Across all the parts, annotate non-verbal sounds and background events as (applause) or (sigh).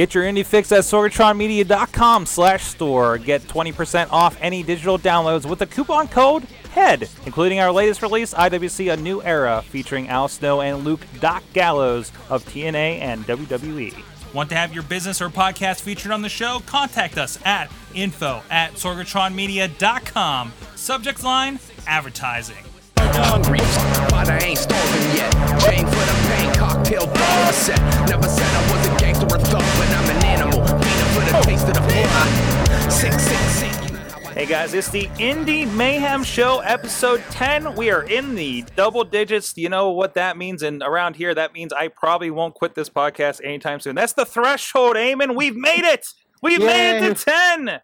Get your indie fix at sorgatronmedia.com slash store. Get 20% off any digital downloads with the coupon code HEAD, including our latest release, IWC A New Era, featuring Al Snow and Luke Doc Gallows of TNA and WWE. Want to have your business or podcast featured on the show? Contact us at info at sorgatronmedia.com. Subject line, advertising. Hungry, but I ain't starving yet. Chain for the pain, cocktail dollar set. Never said Hey guys, it's the Indy Mayhem Show, episode 10. We are in the double digits. You know what that means? And around here, that means I probably won't quit this podcast anytime soon. That's the threshold, Eamon. We've made it. We've made it to 10.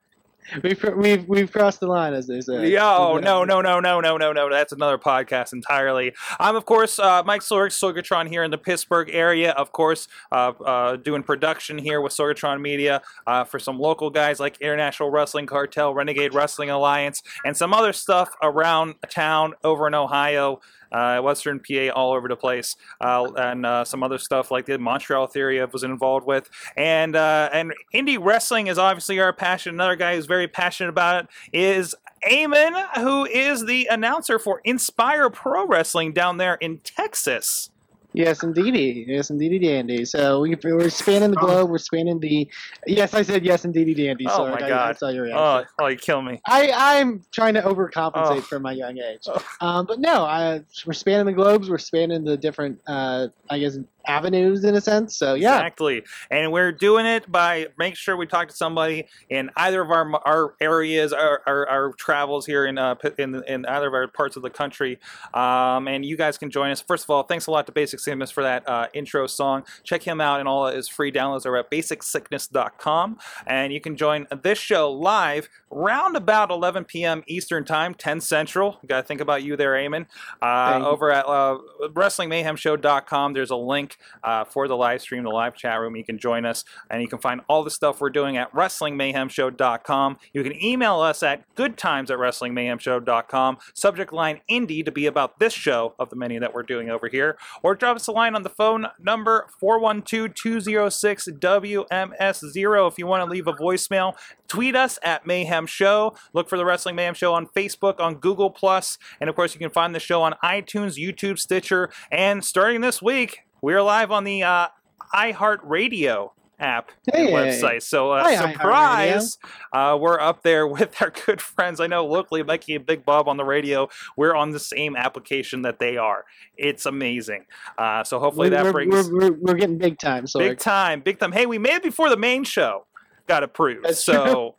We've we've we've crossed the line, as they say. Yo, no, no, no, no, no, no, no. That's another podcast entirely. I'm, of course, uh, Mike Sorg, Sorgatron here in the Pittsburgh area. Of course, uh, uh, doing production here with Sorgatron Media uh, for some local guys like International Wrestling Cartel, Renegade Wrestling Alliance, and some other stuff around town over in Ohio uh, Western PA, all over the place, uh, and uh, some other stuff like the Montreal Theory I was involved with, and uh, and indie wrestling is obviously our passion. Another guy who's very passionate about it is Eamon, who is the announcer for Inspire Pro Wrestling down there in Texas. Yes, indeedy. Yes, indeedy, dandy. So we, we're spanning the globe. We're spanning the. Yes, I said yes, indeedy, dandy. Oh so my I, God. I saw your reaction. Oh, oh, you kill me. I, I'm trying to overcompensate Oh. for my young age. Oh. Um, but no, I, we're spanning the globes. We're spanning the different, uh, I guess, avenues in a sense. So yeah, Exactly. And we're doing it by making sure we talk to somebody in either of our our areas, our, our, our travels here in uh in in either of our parts of the country. Um, and you guys can join us. First of all, thanks a lot to Basic Sickness for that uh, intro song. Check him out, and all his free downloads are at basicsickness.com. And you can join this show live round about 11 p.m. Eastern Time, 10 Central. Got to think about you there, Eamon. Uh, over at uh, WrestlingMayhemShow.com, there's a link uh, for the live stream, the live chat room. You can join us, and you can find all the stuff we're doing at WrestlingMayhemShow.com. You can email us at goodtimes at WrestlingMayhemShow.com. Subject line indie to be about this show of the many that we're doing over here, or drop us a line on the phone number 412-206-WMS0 if you want to leave a voicemail. Tweet us at Mayhem Show. Look for the Wrestling Mayhem Show on Facebook, on Google Plus, and of course you can find the show on iTunes, YouTube, Stitcher, and starting this week, we're live on the uh, iHeartRadio app and Hey. website. So, uh, Hi, surprise! Uh, we're up there with our good friends. I know locally, Mikey and Big Bob on the radio. We're on the same application that they are. It's amazing. Uh, so hopefully we're, that we're, brings we're, we're, we're getting big time. So big time, big time. Hey, we made it before the main show got approved. That's so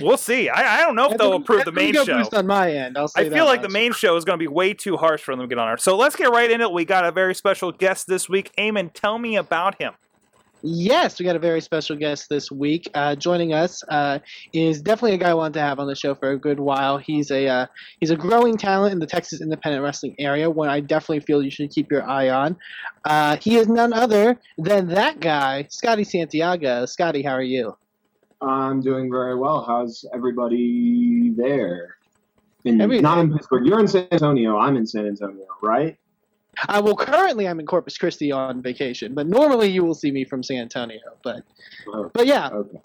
we'll see. I, I don't know if they'll approve the main show. On my end. I'll say I feel like the main show is going to be way too harsh for them to get on our. So let's get right into it. We got a very special guest this week. Eamon, tell me about him. Yes, we got a very special guest this week. Uh, joining us uh, is definitely a guy I wanted to have on the show for a good while. He's a uh, he's a growing talent in the Texas independent wrestling area. One I definitely feel you should keep your eye on. Uh, he is none other than that guy, Scotty Santiago. Scotty, how are you? I'm doing very well. How's everybody there? In, not in Pittsburgh. You're in San Antonio. I'm in San Antonio, right? Uh, well, currently I'm in Corpus Christi on vacation, but normally you will see me from San Antonio. But Oh, but yeah, okay.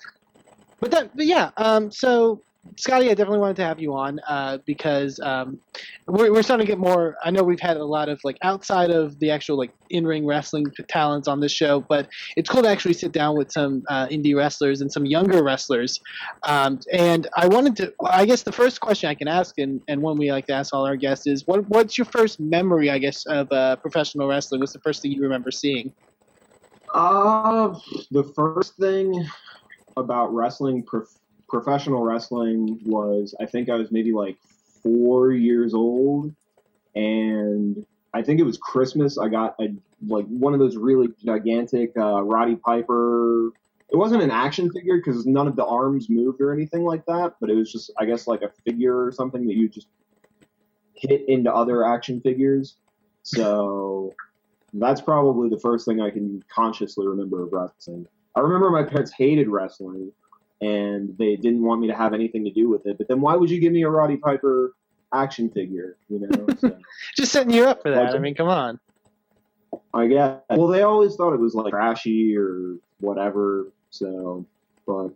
But that, but yeah. Um, so Scotty, I definitely wanted to have you on uh, because um, we're, we're starting to get more. I know we've had a lot of like outside of the actual like in-ring wrestling talents on this show, but it's cool to actually sit down with some uh, indie wrestlers and some younger wrestlers. Um, and I wanted to. I guess the first question I can ask, and, and one we like to ask all our guests is, what what's your first memory? I guess of uh, professional wrestling. What's the first thing you remember seeing? Uh, the first thing about wrestling, prof- professional wrestling, was I think I was maybe like four years old, and I think it was Christmas. I got a like one of those really gigantic uh, Roddy Piper. It wasn't an action figure because none of the arms moved or anything like that, but it was just I guess like a figure or something that you just hit into other action figures. So that's probably the first thing I can consciously remember of wrestling. I remember my parents hated wrestling and they didn't want me to have anything to do with it. But then why would you give me a Roddy Piper action figure? You know, (laughs) so, Just setting you up for that. I mean, come on. I guess. Well, they always thought it was like trashy or whatever. So, but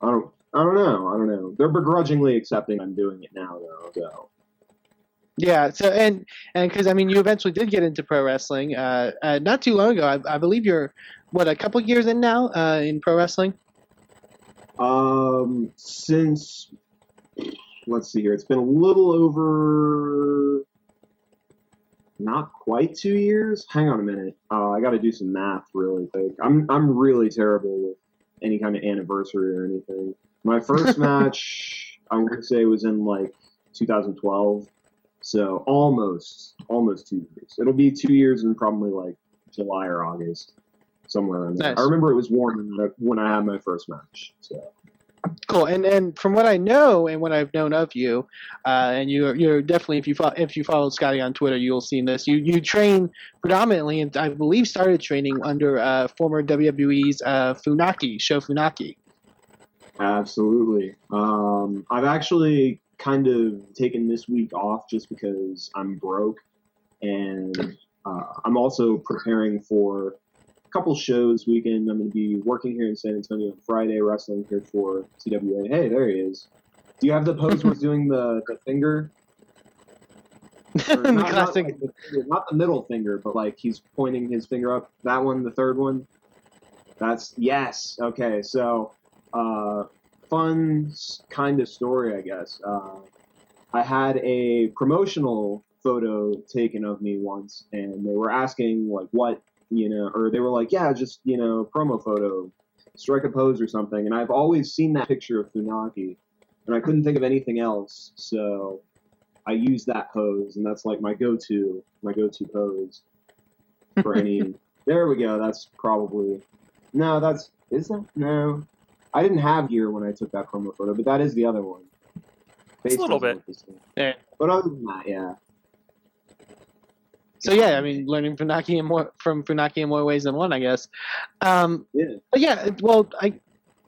I don't, I don't know, I don't know. They're begrudgingly accepting I'm doing it now, though. So, Yeah. So and and because I mean, you eventually did get into pro wrestling. Uh, uh not too long ago. I, I believe you're what a couple years in now uh, in pro wrestling. Um, since let's see here, it's been a little over, not quite two years. Hang on a minute. Uh, I got to do some math really quick. I'm I'm really terrible with any kind of anniversary or anything. My first (laughs) match, I would say, was in like 2012. So almost, almost two years. It'll be two years in probably like July or August, somewhere. Nice. I remember it was warm when I had my first match. So Cool. And and from what I know and what I've known of you, uh, and you're you're definitely if you fo- if you follow Scotty on Twitter, you'll see this. You you train predominantly, and I believe started training under uh, former WWE's uh, Funaki Sho Funaki. Absolutely. Um, I've actually kind of taken this week off just because I'm broke, and uh, I'm also preparing for couple shows weekend. I'm going to be working here in San Antonio on Friday, wrestling here for CWA. Hey, there he is. Do you have the pose where he's doing the, the finger? Or (laughs) the not, not, classic. like the finger, not the middle finger, but like he's pointing his finger up. That one, the third one. That's yes. Okay, so uh, fun kind of story, I guess. Uh, I had a promotional photo taken of me once, and they were asking like what you know, or they were like, yeah, just you know, promo photo, strike a pose or something. And I've always seen that picture of Funaki, and I couldn't think of anything else, so I use that pose, and that's like my go-to, my go-to pose for any. (laughs) there we go. That's probably no. That's is that no. I didn't have gear when I took that promo photo, but that is the other one. It's a little bit. look the same. Yeah. But other than that, yeah. So yeah, I mean, learning Funaki in more from Funaki in more ways than one, I guess. Um, Yeah. but yeah, well, I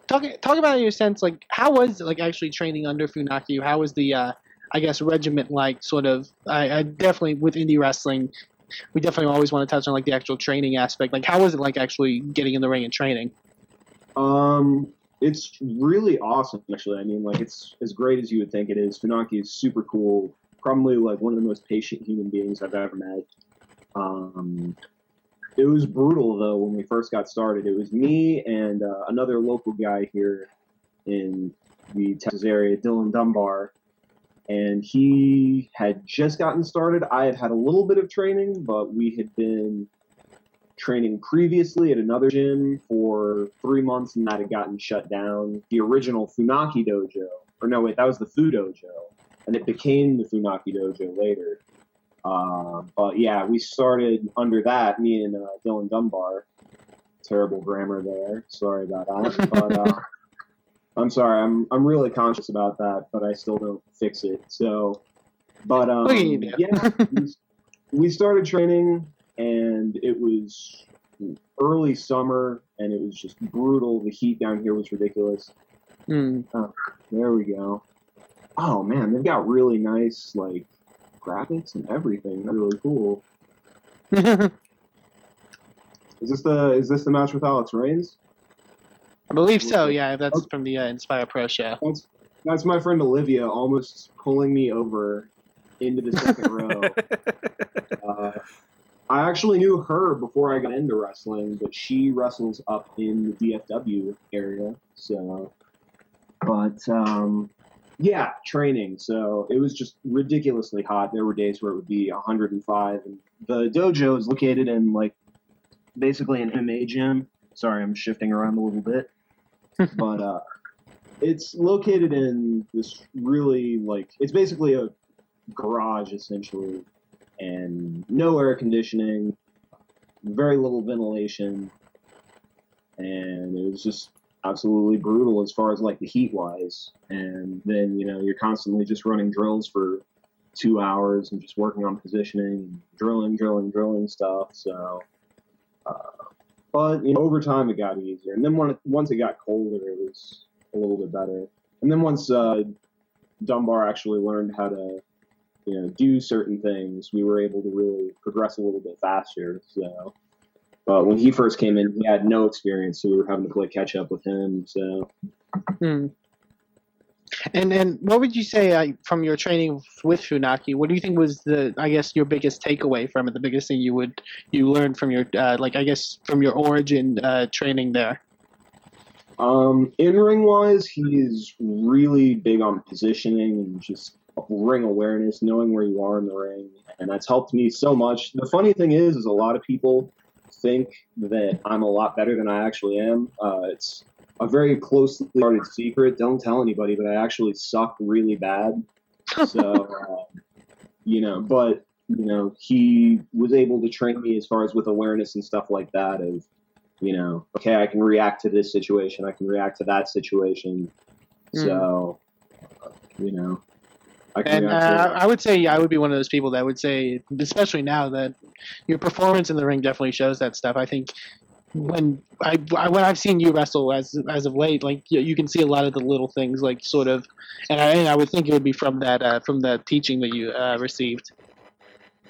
talk talk about in your sense, like how was like actually training under Funaki? How was the uh, I guess regiment like? Sort of. I, I definitely with indie wrestling, we definitely always want to touch on like the actual training aspect. Like, how was it like actually getting in the ring and training? Um, it's really awesome, actually. I mean, like, it's as great as you would think it is. Funaki is super cool. Probably like one of the most patient human beings I've ever met. Um, it was brutal though when we first got started. It was me and uh, another local guy here in the Texas area, Dylan Dunbar, and he had just gotten started. I had had a little bit of training, but we had been training previously at another gym for three months, and that had gotten shut down. The original Funaki Dojo, or no, wait, that was the Fu Dojo, and it became the Funaki Dojo later. Uh, but yeah, we started under that, me and uh, Dylan Dunbar. Terrible grammar there. Sorry about that. But uh, (laughs) I'm sorry. I'm I'm really conscious about that, but I still don't fix it. So, but um, Look at you, man. yeah, we, we started training, and it was early summer, and it was just brutal. The heat down here was ridiculous. Hmm. There we go. Oh man, they've got really nice like graphics and everything. They're really cool. (laughs) Is this the is this the match with Alex Reigns? I believe so. Yeah, that's from the uh, Inspire Pro show. That's that's my friend Olivia almost pulling me over into the second (laughs) row. Uh, I actually knew her before I got into wrestling, but she wrestles up in the DFW area. So, but um, yeah, training. So it was just ridiculously hot. There were days where it would be 105, and the dojo is located in like basically an MMA gym. Sorry, I'm shifting around a little bit, (laughs) but uh, it's located in this really like it's basically a garage essentially and no air conditioning very little ventilation and it was just absolutely brutal as far as like the heat wise. And then you know you're constantly just running drills for two hours and just working on positioning drilling drilling drilling stuff. So uh, but you know over time it got easier. And then when once it got colder it was a little bit better. And then once uh, Dunbar actually learned how to, you know, do certain things, we were able to really progress a little bit faster. So, But when he first came in, he had no experience, so we were having to play catch up with him. So Hmm. And and what would you say uh, from your training with Funaki? What do you think was the I guess your biggest takeaway from it? The biggest thing you would you learned from your uh, like I guess from your origin uh, training there. Um, in ring wise, he is really big on positioning and just ring awareness, knowing where you are in the ring, and that's helped me so much. The funny thing is, is a lot of people think that I'm a lot better than I actually am. Uh, it's a very closely guarded secret. Don't tell anybody, but I actually suck really bad. So, (laughs) uh, you know, but you know, he was able to train me as far as with awareness and stuff like that. Of you know, okay, I can react to this situation, I can react to that situation. Mm. So, you know, And uh, I would say I would be one of those people that would say, especially now that your performance in the ring definitely shows that stuff. I think when I, I when I've seen you wrestle as as of late, like you, you can see a lot of the little things, like sort of, and I, and I would think it would be from that uh, from the teaching that you uh, received.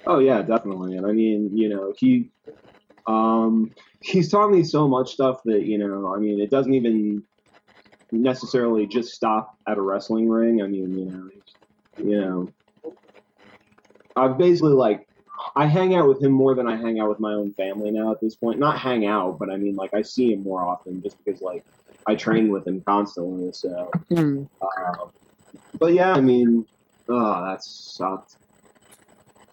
Oh yeah, definitely. And I mean, you know, he um he's taught me so much stuff that, you know, I mean, it doesn't even necessarily just stop at a wrestling ring. I mean, you know, you know, I've basically like I hang out with him more than I hang out with my own family now at this point. Not hang out, but I mean like I see him more often just because like I train with him constantly. So, Hmm. uh, but yeah, I mean, oh, that sucked.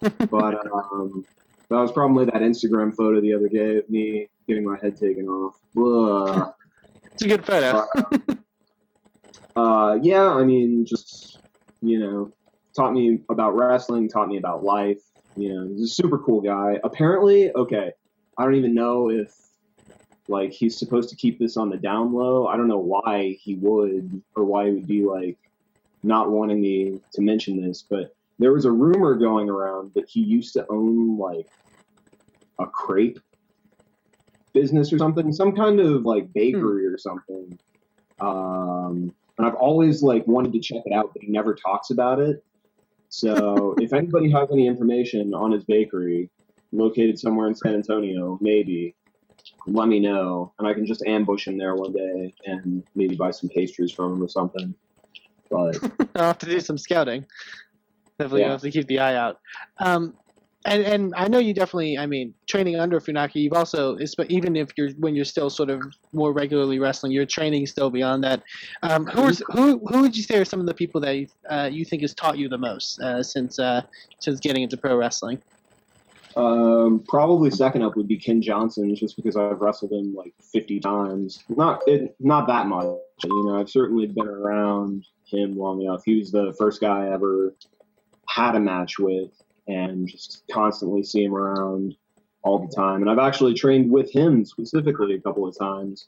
(laughs) but um, that was probably that Instagram photo the other day of me getting my head taken off. Ugh. It's a good photo. uh, yeah, I mean, just you know, taught me about wrestling, taught me about life. You know, he's a super cool guy. Apparently, okay, I don't even know if like he's supposed to keep this on the down low. I don't know why he would or why he would be like not wanting me to mention this, but there was a rumor going around that he used to own like a crepe business or something, some kind of like bakery or something. Um, and I've always like wanted to check it out, but he never talks about it. So if anybody has any information on his bakery, located somewhere in San Antonio, maybe let me know, and I can just ambush him there one day and maybe buy some pastries from him or something. But (laughs) I'll have to do some scouting. Definitely Yeah. have to keep the eye out. Um, and and I know you definitely. I mean, training under Funaki, you've also, even if you're when you're still sort of more regularly wrestling, your training still beyond that. Um, who is who who would you say are some of the people that you, uh, you think has taught you the most uh, since uh, since getting into pro wrestling? Um, probably second up would be Ken Johnson, just because I've wrestled him like 50 times. Not it, not that much. You know, I've certainly been around him long enough. He was the first guy I ever had a match with, and just constantly see him around all the time. And I've actually trained with him specifically a couple of times.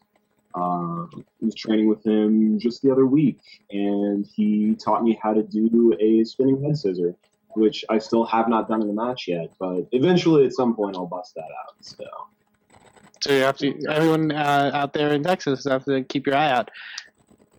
Uh, I was training with him just the other week, and he taught me how to do a spinning head scissor which I still have not done in the match yet, but eventually at some point I'll bust that out. So So you have to everyone uh, out there in Texas have to keep your eye out.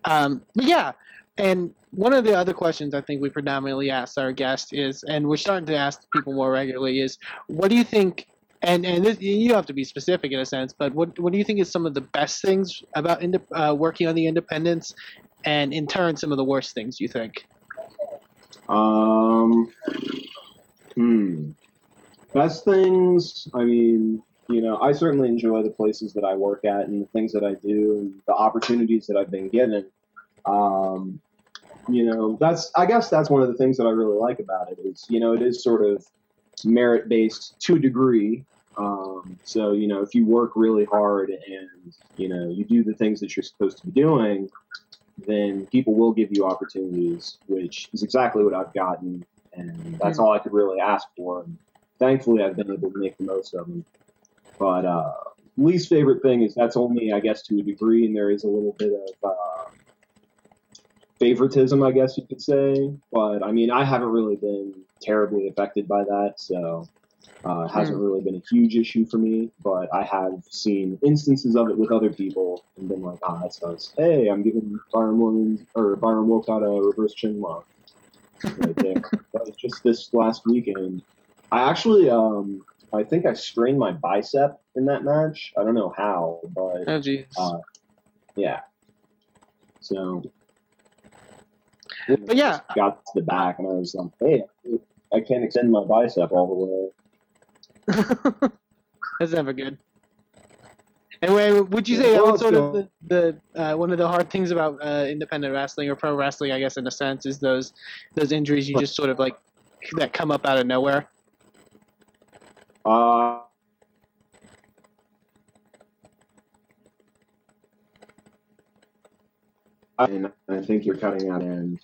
Um, but yeah, and one of the other questions I think we predominantly ask our guests is, and we're starting to ask people more regularly, is what do you think? And and this, you have to be specific in a sense, but what what do you think is some of the best things about uh, working on the independence, and in turn some of the worst things you think? um, hmm, best things. I mean, you know, I certainly enjoy the places that I work at and the things that I do and the opportunities that I've been given. Um, you know, that's I guess that's one of the things that I really like about it is you know it is sort of merit based to a degree. Um, so you know, if you work really hard and you know you do the things that you're supposed to be doing, then people will give you opportunities, which is exactly what I've gotten, and that's all I could really ask for. And thankfully, I've been able to make the most of them. But uh, least favorite thing is that's only, I guess, to a degree, and there is a little bit of uh, favoritism, I guess you could say. But I mean, I haven't really been terribly affected by that, so uh, it hasn't really been a huge issue for me. But I have seen instances of it with other people and been like, ah, that sucks. Hey, I'm giving Byron Williams or Byron Wilcott a reverse chin lock right there. (laughs) that was just this last weekend. I actually, um, I think I strained my bicep in that match. I don't know how, but Oh jeez. uh, yeah. So, But yeah. got to the back and I was like, hey, I can't extend my bicep all the way. (laughs) That's never good. Anyway, would you say that was sort of the, the uh, one of the hard things about uh, independent wrestling or pro wrestling, I guess, in a sense, is those those injuries you just sort of like that come up out of nowhere. Uh, and I think you're cutting out end.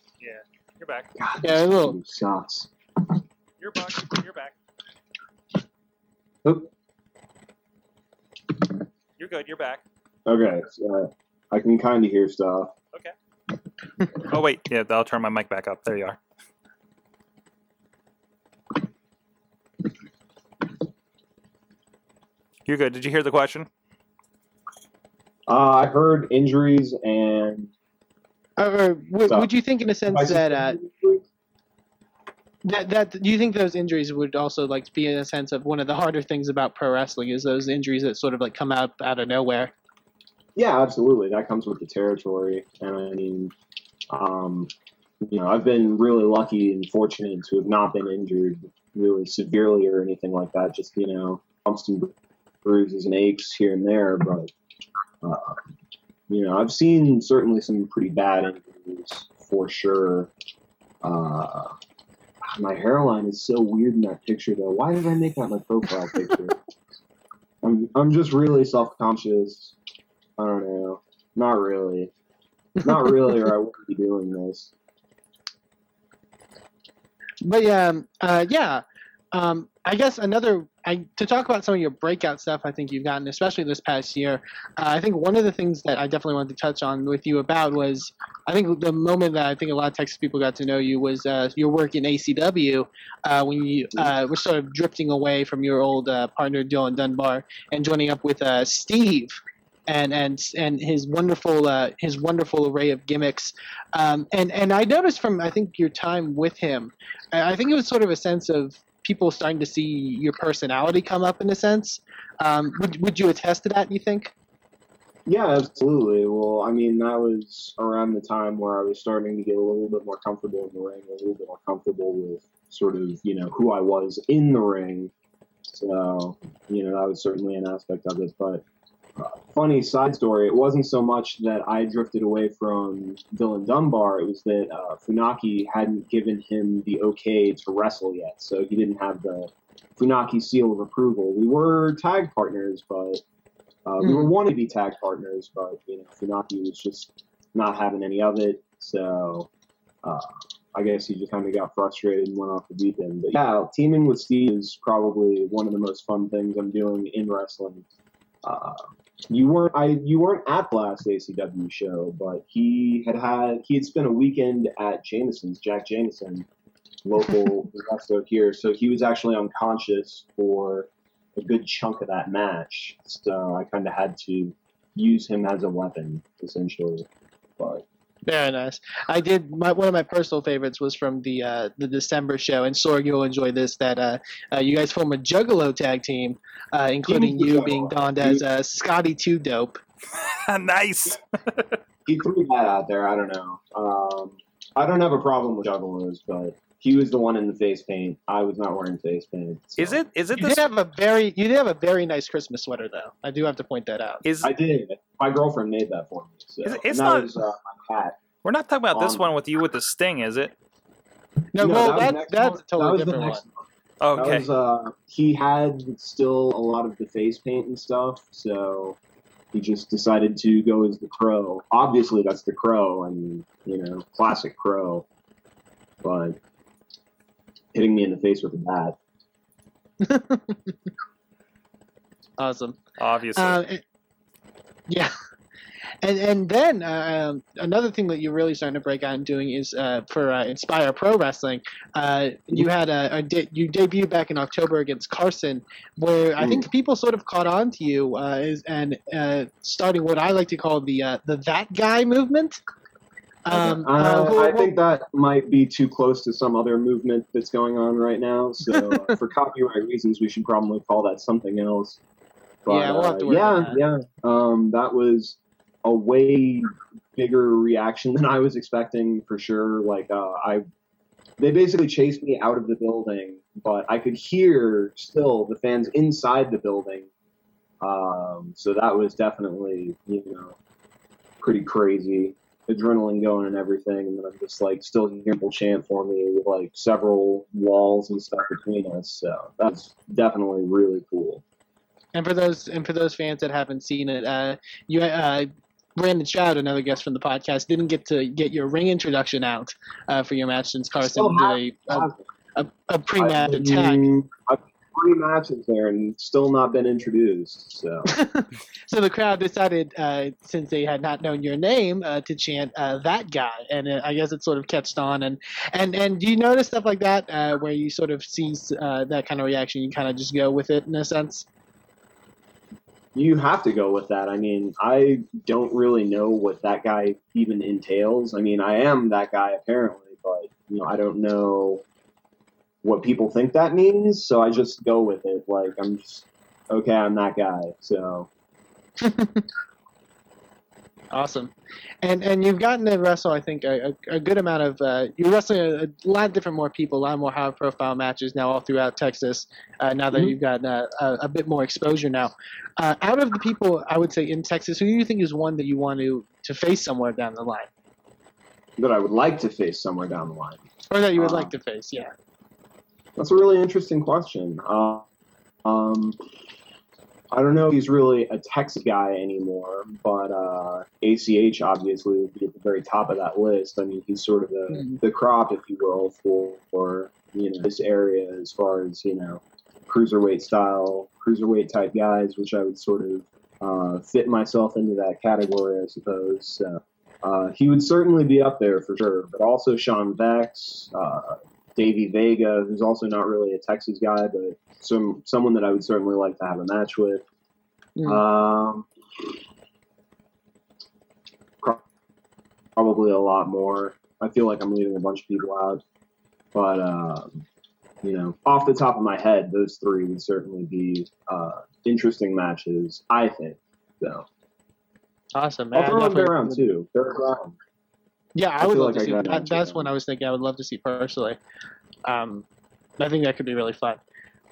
Yeah, you're back. God, Yeah, a little. dude sucks. You're back. You're back. Oop. You're good. You're back. Okay, so I can kind of hear stuff. Okay. (laughs) oh wait, yeah, I'll turn my mic back up. There you are. You're good. Did you hear the question? Uh, I heard injuries and. Or would, So- would you think, in a sense, that uh, that that do you think those injuries would also like be in a sense of one of the harder things about pro wrestling is those injuries that sort of like come out out of nowhere. Yeah, absolutely. That comes with the territory. And I mean, um, you know, I've been really lucky and fortunate to have not been injured really severely or anything like that. Just, you know, bumps and bruises and aches here and there. But, uh, you know, I've seen certainly some pretty bad injuries for sure. Uh, my hairline is so weird in that picture, though. Why did I make that my profile picture? (laughs) I'm, I'm just really self conscious. I don't know. Not really. Not really, or I wouldn't be doing this. But yeah, um, uh, yeah. Um, I guess another I, to talk about some of your breakout stuff. I think you've gotten, especially this past year. Uh, I think one of the things that I definitely wanted to touch on with you about was I think the moment that I think a lot of Texas people got to know you was uh, your work in ACW uh, when you uh, were sort of drifting away from your old uh, partner Dylan Dunbar and joining up with Steve. And, and and his wonderful uh, his wonderful array of gimmicks, um, and and I noticed from I think your time with him, I think it was sort of a sense of people starting to see your personality come up in a sense. Um, would would you attest to that? You think? Yeah, absolutely. Well, I mean, that was around the time where I was starting to get a little bit more comfortable in the ring, a little bit more comfortable with sort of, you know, who I was in the ring. So, you know, that was certainly an aspect of it. But funny side story, it wasn't so much that I drifted away from Dylan Dunbar, it was that uh, Funaki hadn't given him the okay to wrestle yet. So he didn't have the Funaki seal of approval. We were tag partners, but uh, we were wanting to be tag partners, but you know, Funaki was just not having any of it. So uh, I guess he just kind of got frustrated and went off the deep end. But yeah, teaming with Steve is probably one of the most fun things I'm doing in wrestling. Uh, you weren't I you weren't at the last ACW show, but he had had he had spent a weekend at Jameson's Jack Jameson, local (laughs) wrestler here. So he was actually unconscious for a good chunk of that match. So I kind of had to use him as a weapon essentially. But Very nice. I did. My, one of my personal favorites was from the uh, the December show, and Sorg, you'll enjoy this. That uh, uh, you guys form a Juggalo tag team, uh, including you being donned as uh, Scotty Two Dope. (laughs) nice. he threw that out there. I don't know. Um, I don't have a problem with juggalos, but he was the one in the face paint. I was not wearing face paint. so- Is it? Is it You this? did have a very you did have a very nice Christmas sweater, though. I do have to point that out. Is I did. My girlfriend made that for me. So. It's- it's not- was uh, my hat. we're not talking about this Um, one with you with the sting, is it? No, well, was that, that's month. a totally that different the one. next month. Okay. That was, uh, he had still a lot of the face paint and stuff, so he just decided to go as the crow. Obviously, that's the crow, and you know, classic crow. But hitting me in the face with a bat. (laughs) Awesome. Obviously. Uh, it- yeah. (laughs) And and then uh, um, another thing that you're really starting to break out and doing is uh, for uh, Inspire Pro Wrestling. Uh, you had a, a de- you debuted back in October against Carson, where I think people sort of caught on to you uh, is, and uh, starting what I like to call the uh, the that guy movement. Um, Uh, uh, who- I think that might be too close to some other movement that's going on right now. (laughs) So, for copyright reasons, we should probably call that something else. Yeah, we'll have to uh, yeah, on yeah. Um, that was a way bigger reaction (laughs) than I was expecting for sure. Like, uh, I they basically chased me out of the building, but I could hear still the fans inside the building. Um, so that was definitely, you know, pretty crazy adrenaline going and everything, and then I'm just like still hearing people chant for me with like several walls and stuff between us. So that's definitely really cool. And for those and for those fans that haven't seen it, uh, you uh, Brandon Stroud, another guest from the podcast, didn't get to get your ring introduction out uh, for your match since Carson did a, a, a, pre-match attack. Been three matches there and still not been introduced. So (laughs) (laughs) So the crowd decided, uh, since they had not known your name, uh, to chant uh, that guy, and uh, I guess it sort of catched on. And and and do you notice stuff like that uh, where you sort of see uh, that kind of reaction? You kind of just go with it in a sense. you have to go with that. I mean, I don't really know what that guy even entails. I mean, I am that guy apparently, but you know, I don't know what people think that means. So I just go with it. Like I'm just okay. I'm that guy. So (laughs) Awesome, and and you've gotten to wrestle, I think, a, a, a good amount of. Uh, you're wrestling a, a lot of different more people, a lot more high profile matches now all throughout Texas. Uh, now that Mhm. you've gotten a, a, a bit more exposure now, uh, out of the people I would say in Texas, who do you think is one that you want to to face somewhere down the line, that I would like to face somewhere down the line. or that you would Uh, like to face? Yeah. That's a really interesting question. Uh, um, I don't know if he's really a Texas guy anymore, but uh, ACH obviously would be at the very top of that list. I mean, he's sort of the, Mhm. the crop, if you will, for, for you know this area as far as you know cruiserweight style, cruiserweight type guys, which I would sort of uh, fit myself into that category, I suppose. So, uh, he would certainly be up there for sure, but also Sean Vex, uh, Davey Vega, who's also not really a Texas guy, but some someone that I would certainly like to have a match with. Mm. Um, probably a lot more. I feel like I'm leaving a bunch of people out, but um, you know, off the top of my head, those three would certainly be uh, interesting matches. I think so. Awesome. I'll throw in Definitely- Bear Round too. Bear Round. Yeah, I, I would love like to I see. That, that's one I was thinking I would love to see personally. Um, I think that could be really fun.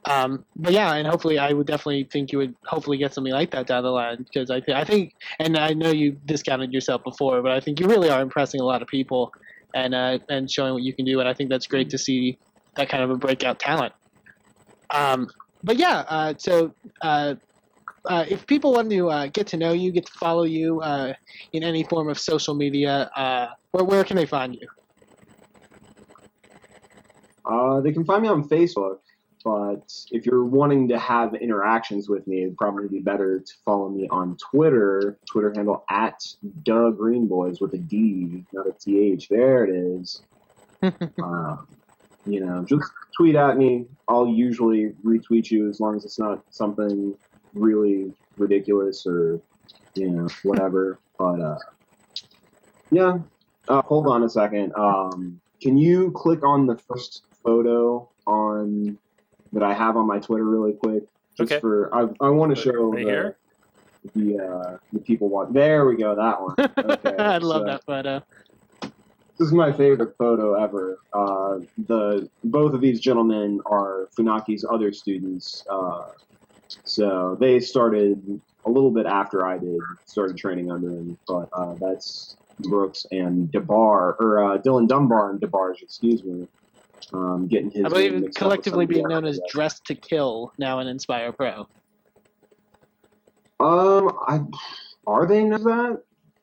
Um, but yeah, and hopefully, I would definitely think you would hopefully get something like that down the line because I, th- I think, and I know you discounted yourself before, but I think you really are impressing a lot of people and uh, and showing what you can do, and I think that's great to see that kind of a breakout talent. Um, but yeah, uh, so uh, uh, if people want to uh, get to know you, get to follow you uh, in any form of social media, uh, where where can they find you? Uh, they can find me on Facebook, but if you're wanting to have interactions with me, it'd probably be better to follow me on Twitter. Twitter handle at Doug Greenboys with a D, not a TH. There it is. (laughs) um, you know, just tweet at me. I'll usually retweet you as long as it's not something really ridiculous or you know whatever. but uh, yeah. Uh, hold on a second. Um, can you click on the first photo on that I have on my Twitter really quick? Just Okay. for I, I want to show Right the, here? the uh, the people want. There we go. That one. Okay, (laughs) I love so- that photo. this is my favorite photo ever. Uh, the both of these gentlemen are Funaki's other students, uh, so they started a little bit after I did. Started training under him, but uh, that's Brooks and Debar or uh, Dylan Dunbar and Debarge, excuse me. Um, getting his I believe mixed up with collectively some of the being known as Dressed to Kill now in Inspire Pro. Um, I are they known as that?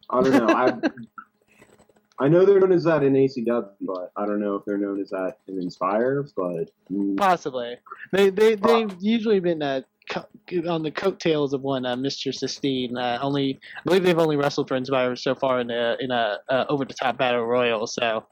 I don't know. I I know they're known as that in ACW, but I don't know if they're known as that in Inspire. But mm, Possibly. They they they've usually been uh, co- on the coattails of one uh, Mr. Sistine. Uh, only I believe they've only wrestled for Inspire so far in a in a uh, over the top battle royal. So,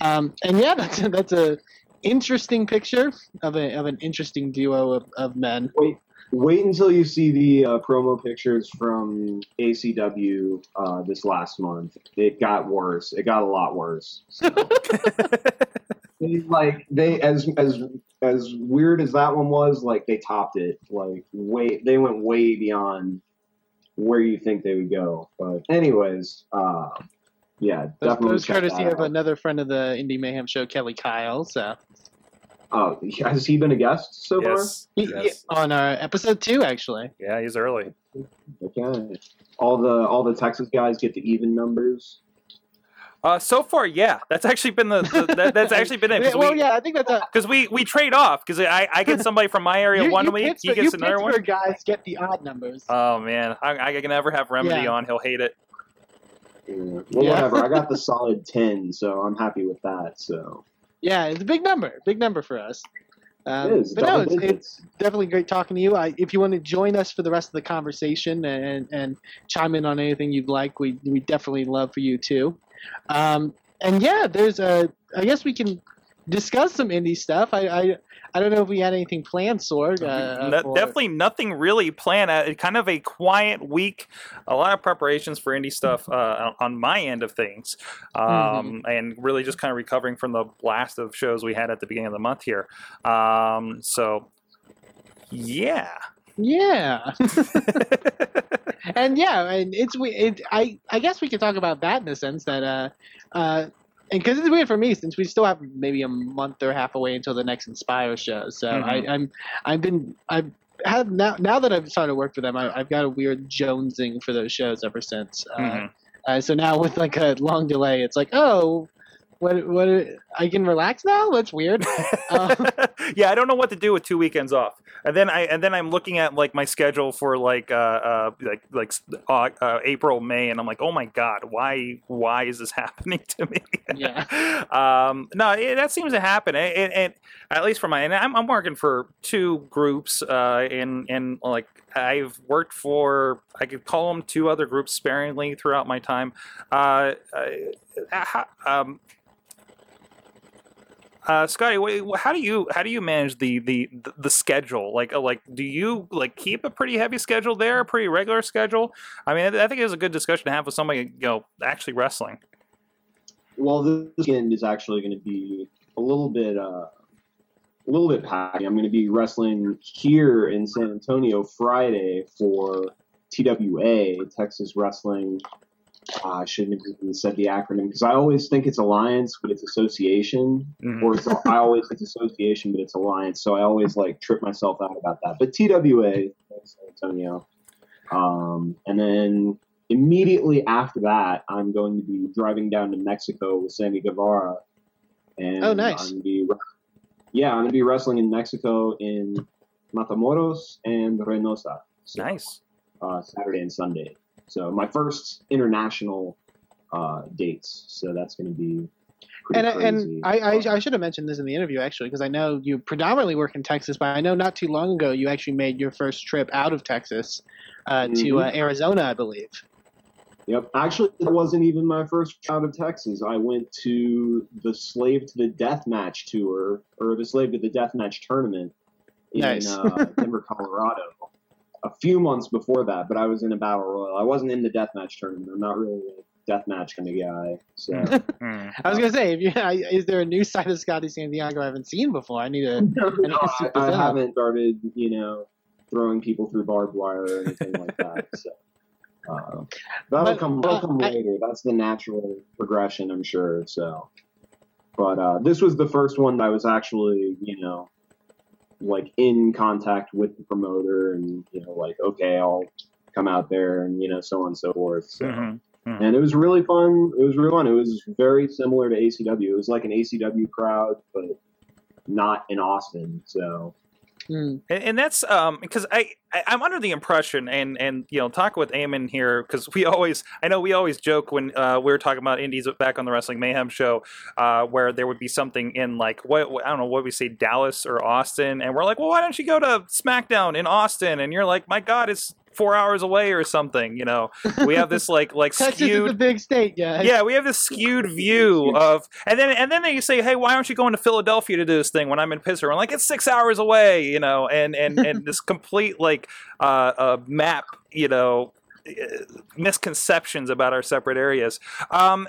um, and yeah, (laughs) that's a, that's a interesting picture of a of an interesting duo of, of men. wait, Wait until you see the uh, promo pictures from ACW uh, this last month. It got worse. It got a lot worse. So. (laughs) They, like they as as as weird as that one was, like they topped it. Like way they went way beyond where you think they would go. But anyways, uh, yeah, That definitely. was check courtesy of another friend of the Indy Mayhem show, Kelly Kyle. So Oh, (laughs) has he been a guest so yes, He- yes. he- on our episode two, actually. yeah, he's early. Okay. All the all the Texas guys get the even numbers. Uh, so far, yeah, that's actually been the, the that, that's (laughs) actually been it. Yeah, well, we, yeah, I think that's a. Because we, we trade off because I, I get (laughs) somebody from my area you, one you week, he gets you another one. Pittsburgh guys get the odd numbers. Oh man, I, I can never have Remedy Yeah. on. He'll hate it. Yeah. Well, Yeah. whatever. I got the solid ten, so I'm happy with that. So yeah, it's a big number, big number for us. Um, it is but no, it's, it's definitely great talking to you. I, if you want to join us for the rest of the conversation and, and chime in on anything you'd like, we we definitely love for you too. Um, and yeah, there's a. I guess we can discuss some indie stuff. I I, I don't know if we had anything planned, Sorg. Uh, No- for- definitely nothing really planned. Uh, kind of a quiet week. A lot of preparations for indie stuff uh, on- my end of things, um, Mm-hmm. and really just kind of recovering from the blast of shows we had at the beginning of the month here. Um, so, yeah. Yeah. (laughs) (laughs) and yeah, and it's we. It, I I guess we could talk about that in the sense that uh uh. And because it's weird for me, since we still have maybe a month or half away until the next Inspire show, so Mhm. I, I'm I've been I've had now now that I've started to work for them, I, I've got a weird jonesing for those shows ever since. Uh, Mhm. uh, so now with like a long delay, it's like oh, what what I can relax now? That's weird. Um, (laughs) yeah, I don't know what to do with two weekends off, and then I and then I'm looking at like my schedule for like uh, uh like like uh, uh, April May, and I'm like, oh my god, why why is this (laughs) happening to me? Yeah. (laughs) um, no, it, that seems to happen, and, and, at least for my and I'm, I'm working for two groups, uh, and and like I've worked for I could call them two other groups sparingly throughout my time. Uh, uh, um, uh, Scotty, wh- how do you how do you manage the the the schedule? Like uh, like do you like keep a pretty heavy schedule there, a pretty regular schedule? I mean, I think it's a good discussion to have with somebody you know actually wrestling. Well, this weekend is actually going to be a little bit, uh, a little bit packed. I'm going to be wrestling here in San Antonio Friday for TWA, Texas Wrestling. Uh, I shouldn't have even said the acronym because I always think it's Alliance, but it's Association, Mhm. or it's, I always think it's Association, but it's Alliance. So I always like trip myself out about that. But TWA, San Antonio, um, and then immediately after that, I'm going to be driving down to Mexico with Sammy Guevara. And Oh, nice. I'm gonna be, yeah, I'm going to be wrestling in Mexico in Matamoros and Reynosa. So, Nice. Uh, Saturday and Sunday. So my first international uh, dates. So that's going to be and crazy. and I, I. I should have mentioned this in the interview actually because I know you predominantly work in Texas, but I know not too long ago you actually made your first trip out of Texas uh, to Mhm. uh, Arizona, I believe. Yep. Actually, it wasn't even my first trip out of Texas. I went to the Slave to the Death Match tour, or the Slave to the Death Match tournament in Nice. uh, Denver, Colorado. (laughs) A few months before that, but I was in a battle royal. I wasn't in the death match tournament. I'm not really a death match kind of guy. So Hmm. I was gonna say, if you, (laughs) is there a new side of Scotty Santiago I haven't seen before? I need to. (laughs) no, I, soup I this up. haven't started, you know, throwing people through barbed wire or anything like that. (laughs) So uh, that'll But, come. That'll uh, come I- later. That's the natural progression, I'm sure. So, but uh, this was the first one that was actually, you know, like in contact with the promoter, and you know, like okay, I'll come out there, and you know, so on and so forth. So. Mhm. And it was really fun. It was really fun. It was very similar to ACW. It was like an ACW crowd, but not in Austin. So Hmm. And, and that's um because I, I I'm under the impression and and you know talk with Eamon here because we always I know we always joke when uh, we were talking about indies back on the Wrestling Mayhem show uh, where there would be something in like what- I don't know what we say Dallas or Austin and we're like well why don't you go to SmackDown in Austin and you're like my God it's four hours away or something. You know, we have this like like (laughs) Texas is skewed a big state, guys. yeah, we have this skewed view of, and then and then they say, hey, why aren't you going to Philadelphia to do this thing when I'm in Pittsburgh? I'm like, it's six hours away, you know, and and and this (laughs) complete like uh, uh map, you know, uh, misconceptions about our separate areas. Um,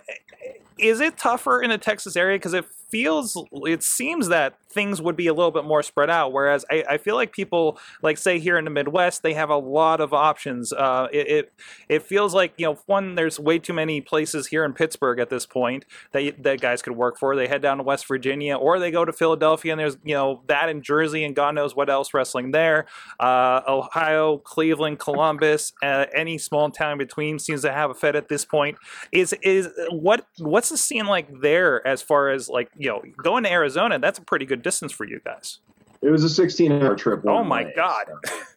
is it tougher in the Texas area because it feels, it seems that things would be a little bit more spread out. Whereas I, I feel like people, like say here in the Midwest, they have a lot of options. Uh, it, it it feels like you know, one, there's way too many places here in Pittsburgh at this point that that guys could work for. They head down to West Virginia or they go to Philadelphia, and there's you know that in Jersey and God knows what else wrestling there. Uh, Ohio, Cleveland, Columbus, uh, any small town between seems to have a Fed at this point. Is is what what's the scene like there as far as like you know going to Arizona? That's a pretty good distance for you guys. It was a 16 hour trip. Oh my way, God.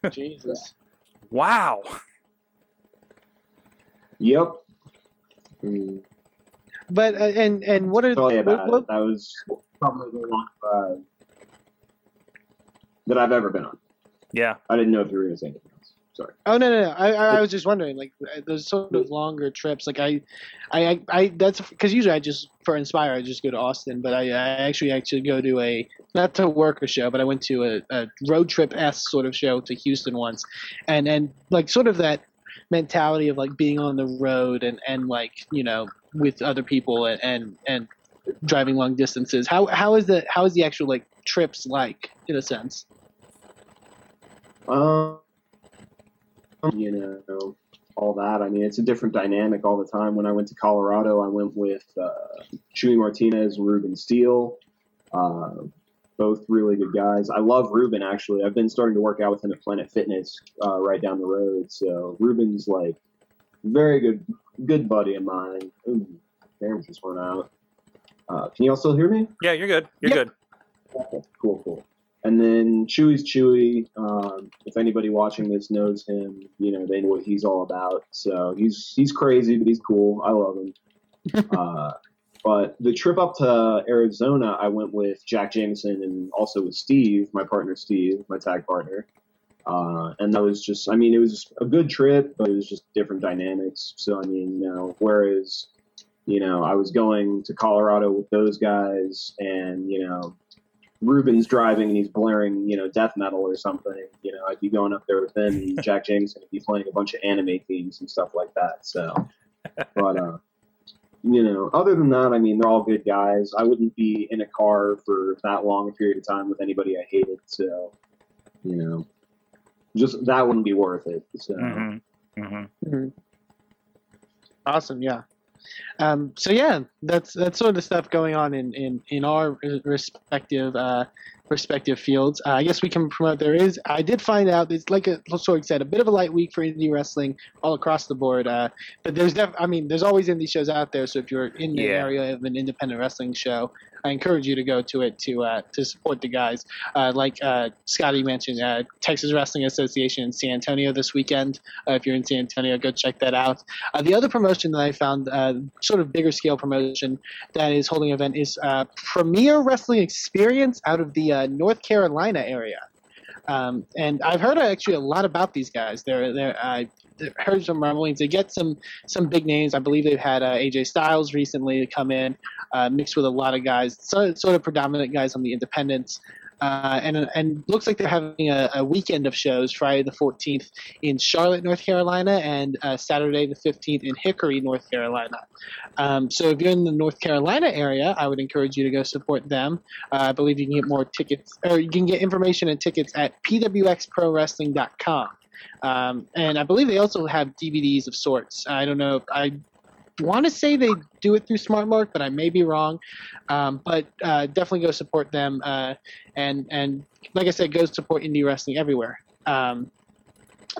so. (laughs) Jesus. Wow. Yep. Mm, But uh, and and what are Tell you what, about what, it. That was probably the longest ride that I've ever been on. Yeah. I didn't know if you were going to say anything else. Sorry. Oh no, no, no! I, I was just wondering, like uh, those sort of longer trips. Like I, I, I, I that's because usually I just for Inspire I just go to Austin, but I, I actually actually go to a not to work a show, but I went to a, a road trip s sort of show to Houston once, and and like sort of that mentality of like being on the road and and like you know with other people and and, and driving long distances. How how is the how is the actual like trips like in a sense? Um, you know, all that. I mean, it's a different dynamic all the time. When I went to Colorado, I went with uh, Chuy Martinez and Ruben Steele. Uh, both really good guys. I love Ruben actually. I've been starting to work out with him at Planet Fitness uh, right down the road. So Ruben's like very good, good buddy of mine. Ooh, camera just went out. Uh, can you all still hear me? Yeah, you're good. You're Yep. good. Okay, cool, cool. And then Chuy's Chuy. Um, if anybody watching this knows him, you know they know what he's all about. So he's he's crazy, but he's cool. I love him. (laughs) uh, but the trip up to Arizona, I went with Jack Jameson and also with Steve, my partner Steve, my tag partner. Uh, and that was just, I mean, it was a good trip, but it was just different dynamics. So I mean, you know, whereas, you know, I was going to Colorado with those guys, and you know, Ruben's driving and he's blaring, you know, death metal or something. You know, I'd be going up there with him, and (laughs) Jack Jameson would be playing a bunch of anime themes and stuff like that. So, but uh, you know, other than that, I mean, they're all good guys. I wouldn't be in a car for that long a period of time with anybody I hated. So, you know, just that wouldn't be worth it. So, hmm hmm Awesome, yeah. Um, so yeah, that's that's sort of the stuff going on in in in our respective uh, respective fields. Uh, I guess we can promote. There is. I did find out. It's like a Sorg said, a bit of a light week for indie wrestling all across the board. Uh, but there's def- I mean, there's always indie shows out there. So if you're in the Yeah. area of an independent wrestling show, I encourage you to go to it to uh, to support the guys. Uh, like uh, Scotty mentioned, uh, Texas Wrestling Association in San Antonio this weekend. Uh, if you're in San Antonio, go check that out. The other promotion that I found, sort of bigger scale promotion that is holding an event, is Premier Wrestling Experience out of the North Carolina area. Um, and I've heard actually a lot about these guys. They're they're I heard some rumblings. They get some some big names. I believe they've had uh, AJ Styles recently come in, uh, mixed with a lot of guys, so, sort of predominant guys on the independents. Uh, and and looks like they're having a, a weekend of shows Friday the 14th in Charlotte, North Carolina, and uh, Saturday the 15th in Hickory, North Carolina. Um, so if you're in the North Carolina area, I would encourage you to go support them. Uh, I believe you can get more tickets, or you can get information and tickets at pwxprowrestling.com. Um, and I believe they also have DVDs of sorts. I don't know. I want to say they do it through SmartMark, but I may be wrong. Um, but uh, definitely go support them. Uh, and and like I said, go support indie wrestling everywhere. Um,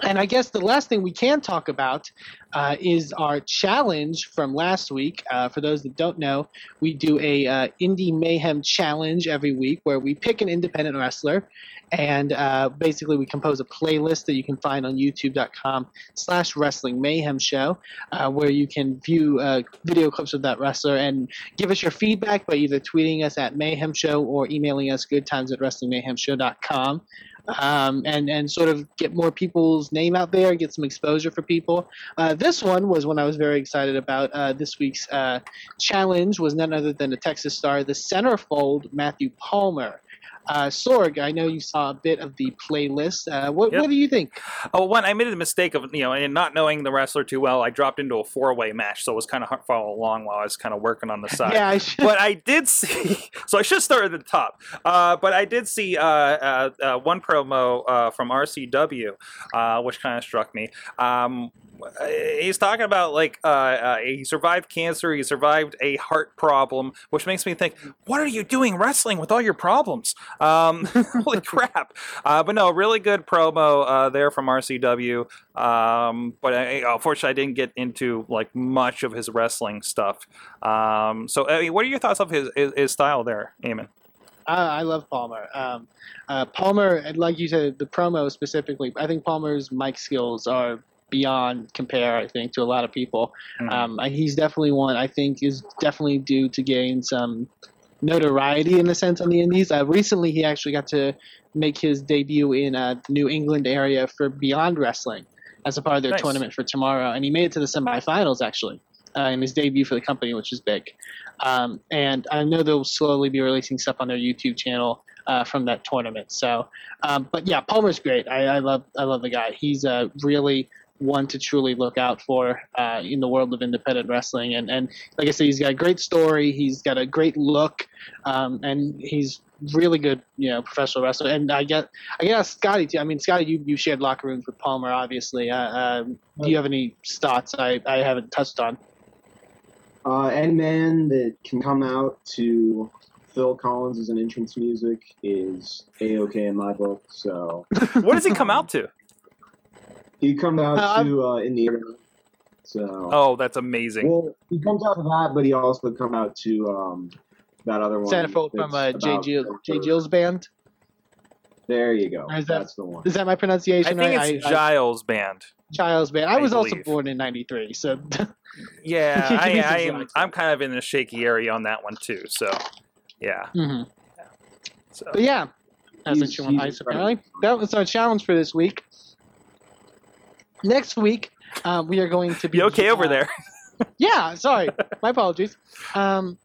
and I guess the last thing we can talk about uh, is our challenge from last week. Uh, for those that don't know, we do a uh, Indie Mayhem challenge every week where we pick an independent wrestler and uh, basically we compose a playlist that you can find on youtube.com slash wrestling mayhem show uh, where you can view uh, video clips of that wrestler and give us your feedback by either tweeting us at mayhem show or emailing us goodtimes at wrestlingmayhemshow.com um, and and sort of get more people's name out there, get some exposure for people. Uh, this one was one I was very excited about. Uh, this week's uh, challenge was none other than a Texas star, the centerfold Matthew Palmer. Uh, Sorg, I know you saw a bit of the playlist. Uh, what, Yep. what do you think? Oh, one, I made the mistake of, you know, and not knowing the wrestler too well, I dropped into a four way match, so it was kind of hard to follow along while I was kind of working on the side. Yeah, I should. but I did (laughs) see. So I should start at the top. Uh, but I did see uh, uh, uh, one promo uh, from RCW, uh, which kind of struck me. Um, he's talking about like uh, uh, he survived cancer, he survived a heart problem, which makes me think, what are you doing wrestling with all your problems? Um, (laughs) holy crap! Uh, but no, really good promo uh, there from RCW. Um, but I, unfortunately, I didn't get into like much of his wrestling stuff. Um, so, I mean, what are your thoughts of his his, his style there, Eamon? I, I love Palmer. Um, uh, Palmer, like you said, the promo specifically, I think Palmer's mic skills are beyond compare. I think to a lot of people. Mhm. Um, and he's definitely one I think is definitely due to gain some notoriety in a sense on the Indies. Uh, recently, he actually got to make his debut in uh, New England area for Beyond Wrestling as a part of their Nice. tournament for tomorrow, and he made it to the semifinals actually uh, in his debut for the company, which is big. Um, and I know they'll slowly be releasing stuff on their YouTube channel. Uh, from that tournament, so, um, but yeah, Palmer's great. I, I love, I love the guy. He's a really one to truly look out for uh, in the world of independent wrestling. And, and like I said, he's got a great story. He's got a great look, um, and he's really good, you know, professional wrestler. And I get, I guess Scotty too. I mean, Scotty, you, you shared locker rooms with Palmer, obviously. Uh, um, do you have any thoughts I, I haven't touched on? Uh, any man that can come out to Phil Collins as an entrance music is a okay in my book. So (laughs) What does he come out to? He comes out Uh, to uh, in the arena. So Oh, that's amazing. well, he comes out to that, but he also come out to um, that other one. Centerfold from uh, that's Jay, about- Gill, band. There you go. Is that- That's the one. Is that my pronunciation? I pronunciation think right? it's I- I- Geils' band. Geils band. I I was also born in '93, so Yeah, (laughs) I, I am. I'm kind of in the shaky area on that one too. So, yeah. Mhm. So. But yeah, that's He's- what you want ice apparently. That was our challenge for this week. Next week, um, we are going to be You okay over uh, there? (laughs) Yeah, sorry, my apologies. Um,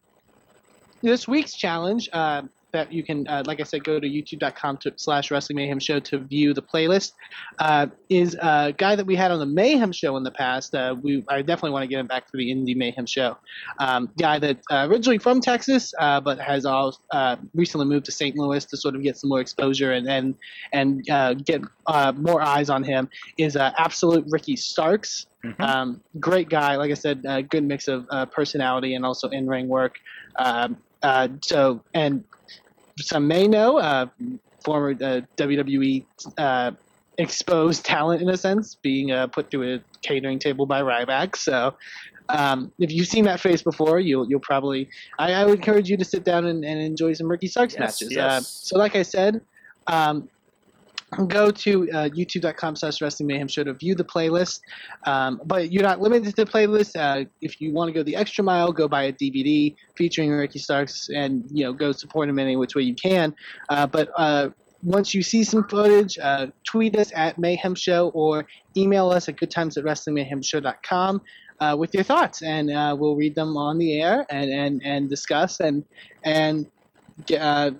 this week's challenge uh, that you can, uh, like I said, go to youtube.com to, slash Wrestling Mayhem Show to view the playlist uh, is a guy that we had on the Mayhem Show in the past. Uh, we I definitely want to get him back for the Indie Mayhem Show. Um, guy that uh, originally from Texas, uh, but has all uh, recently moved to St. Louis to sort of get some more exposure and and and uh, get uh, more eyes on him. Is uh, Absolute Ricky Starks. Mhm. Um, great guy, like I said, uh, good mix of uh, personality and also in ring work. Um, uh, so, and some may know, uh, former uh, WWE uh, exposed talent in a sense, being uh, put through a catering table by Ryback. So, um, if you've seen that face before, you'll you'll probably. I, I would encourage you to sit down and, and enjoy some Ricky Starks Yes, matches. Uh, yes. so, like I said. Um, Go to uh, youtube.com slash wrestling mayhem show to view the playlist. Um, but you're not limited to the playlist. Uh, if you want to go the extra mile, go buy a DVD featuring Ricky Starks and you know go support him any which way you can. Uh, but uh, once you see some footage, uh, tweet us at Mayhem Show or email us at goodtimes at wrestlingmayhemshow.com uh, with your thoughts, and uh, we'll read them on the air and and, and discuss and and uh,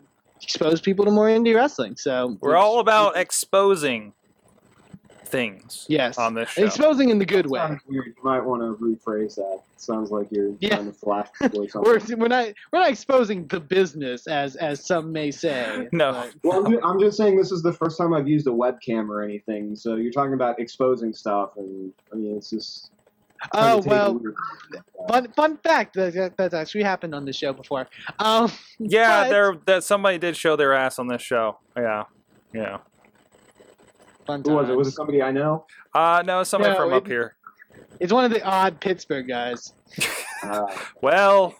expose people to more indie wrestling. So We're all about exposing things yes, on this show. exposing in the good way. Weird. You might want to rephrase that. Sounds like you're Yeah. trying to flash (laughs) people or We're, something. we're not we're not exposing the business as as some may say. No. but- Well, I'm I'm just saying this is the first time I've used a webcam or anything. So you're talking about exposing stuff, and I mean it's just. Trying Oh to well, fun fun fact that, that that's actually happened on the show before. Um, (laughs) yeah, but- there that somebody did show their ass on this show. Yeah, yeah. fun Who was it? Was it somebody I know? Uh no, somebody No, from it- up here. It's one of the odd Pittsburgh guys. Uh, (laughs) Well,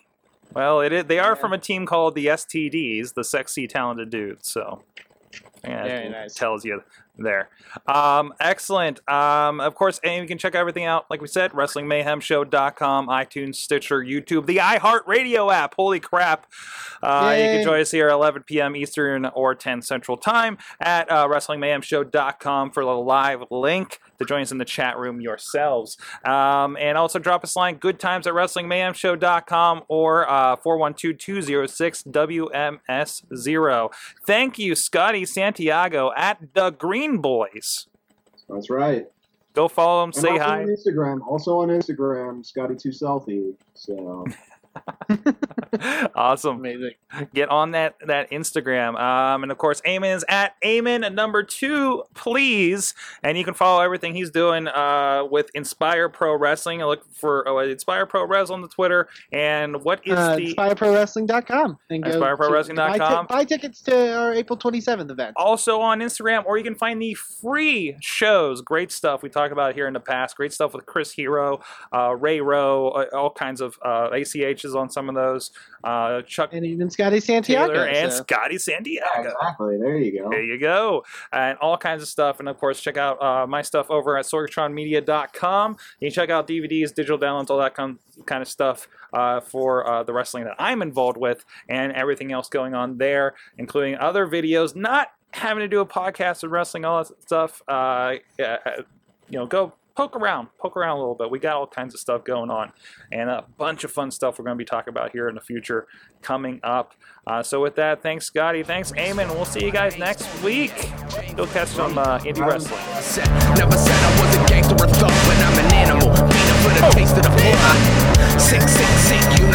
well, it is. They are Yeah. from a team called the STDs, the Sexy Talented Dudes. So, yeah, Very nice. tells you there. Um, excellent. Um, of course, and you can check everything out, like we said, WrestlingMayhemShow.com, iTunes, Stitcher, YouTube, the iHeartRadio app. Holy crap! Uh, you can join us here at 11 p.m. Eastern or 10 Central Time at uh, WrestlingMayhemShow.com for the live link to join us in the chat room yourselves. Um, and also drop us a line, good times at WrestlingMayhemShow.com or uh, 412-206-WMS0. Thank you, Scotty Santiago at the Green Boys. that's right. Go follow him, And say also hi. on Instagram. Also on Instagram, Scotty Two Selfie. So (laughs) (laughs) awesome. Amazing. get on that that Instagram. Um, and of course, Eamon is at Eamon number two, please. And you can follow everything he's doing uh, with Inspire Pro Wrestling. I look for oh, Inspire Pro Wrestling on the Twitter. And what is Uh, the InspireProWrestling.com. And go InspireProWrestling.com. to- Buy, ti- buy tickets to our April 27th event. also on Instagram, or you can find the free shows. Great stuff we talked about here in the past. Great stuff with Chris Hero, uh, Ray Rowe, uh, all kinds of uh, On some of those. Uh, Chuck And even Scotty Santiago. Taylor and so- Scotty Santiago. exactly. There you go. There you go. And all kinds of stuff. And of course, check out uh, my stuff over at sorgatronmedia.com. You can check out DVDs, digital downloads, all that kind kind of stuff uh, for uh, the wrestling that I'm involved with and everything else going on there, including other videos, not having to do a podcast of wrestling, all that stuff. Uh, yeah, uh, you know, go poke around, poke around a little bit. We got all kinds of stuff going on and a bunch of fun stuff we're going to be talking about here in the future coming up. Uh, so with that, thanks Scotty, thanks Eamon. We'll see you guys next week. Go catch some uh, indie wrestling. Never said I was a gangster or thug, but I'm an animal. For the taste of the blood. Sick, sick, sick, you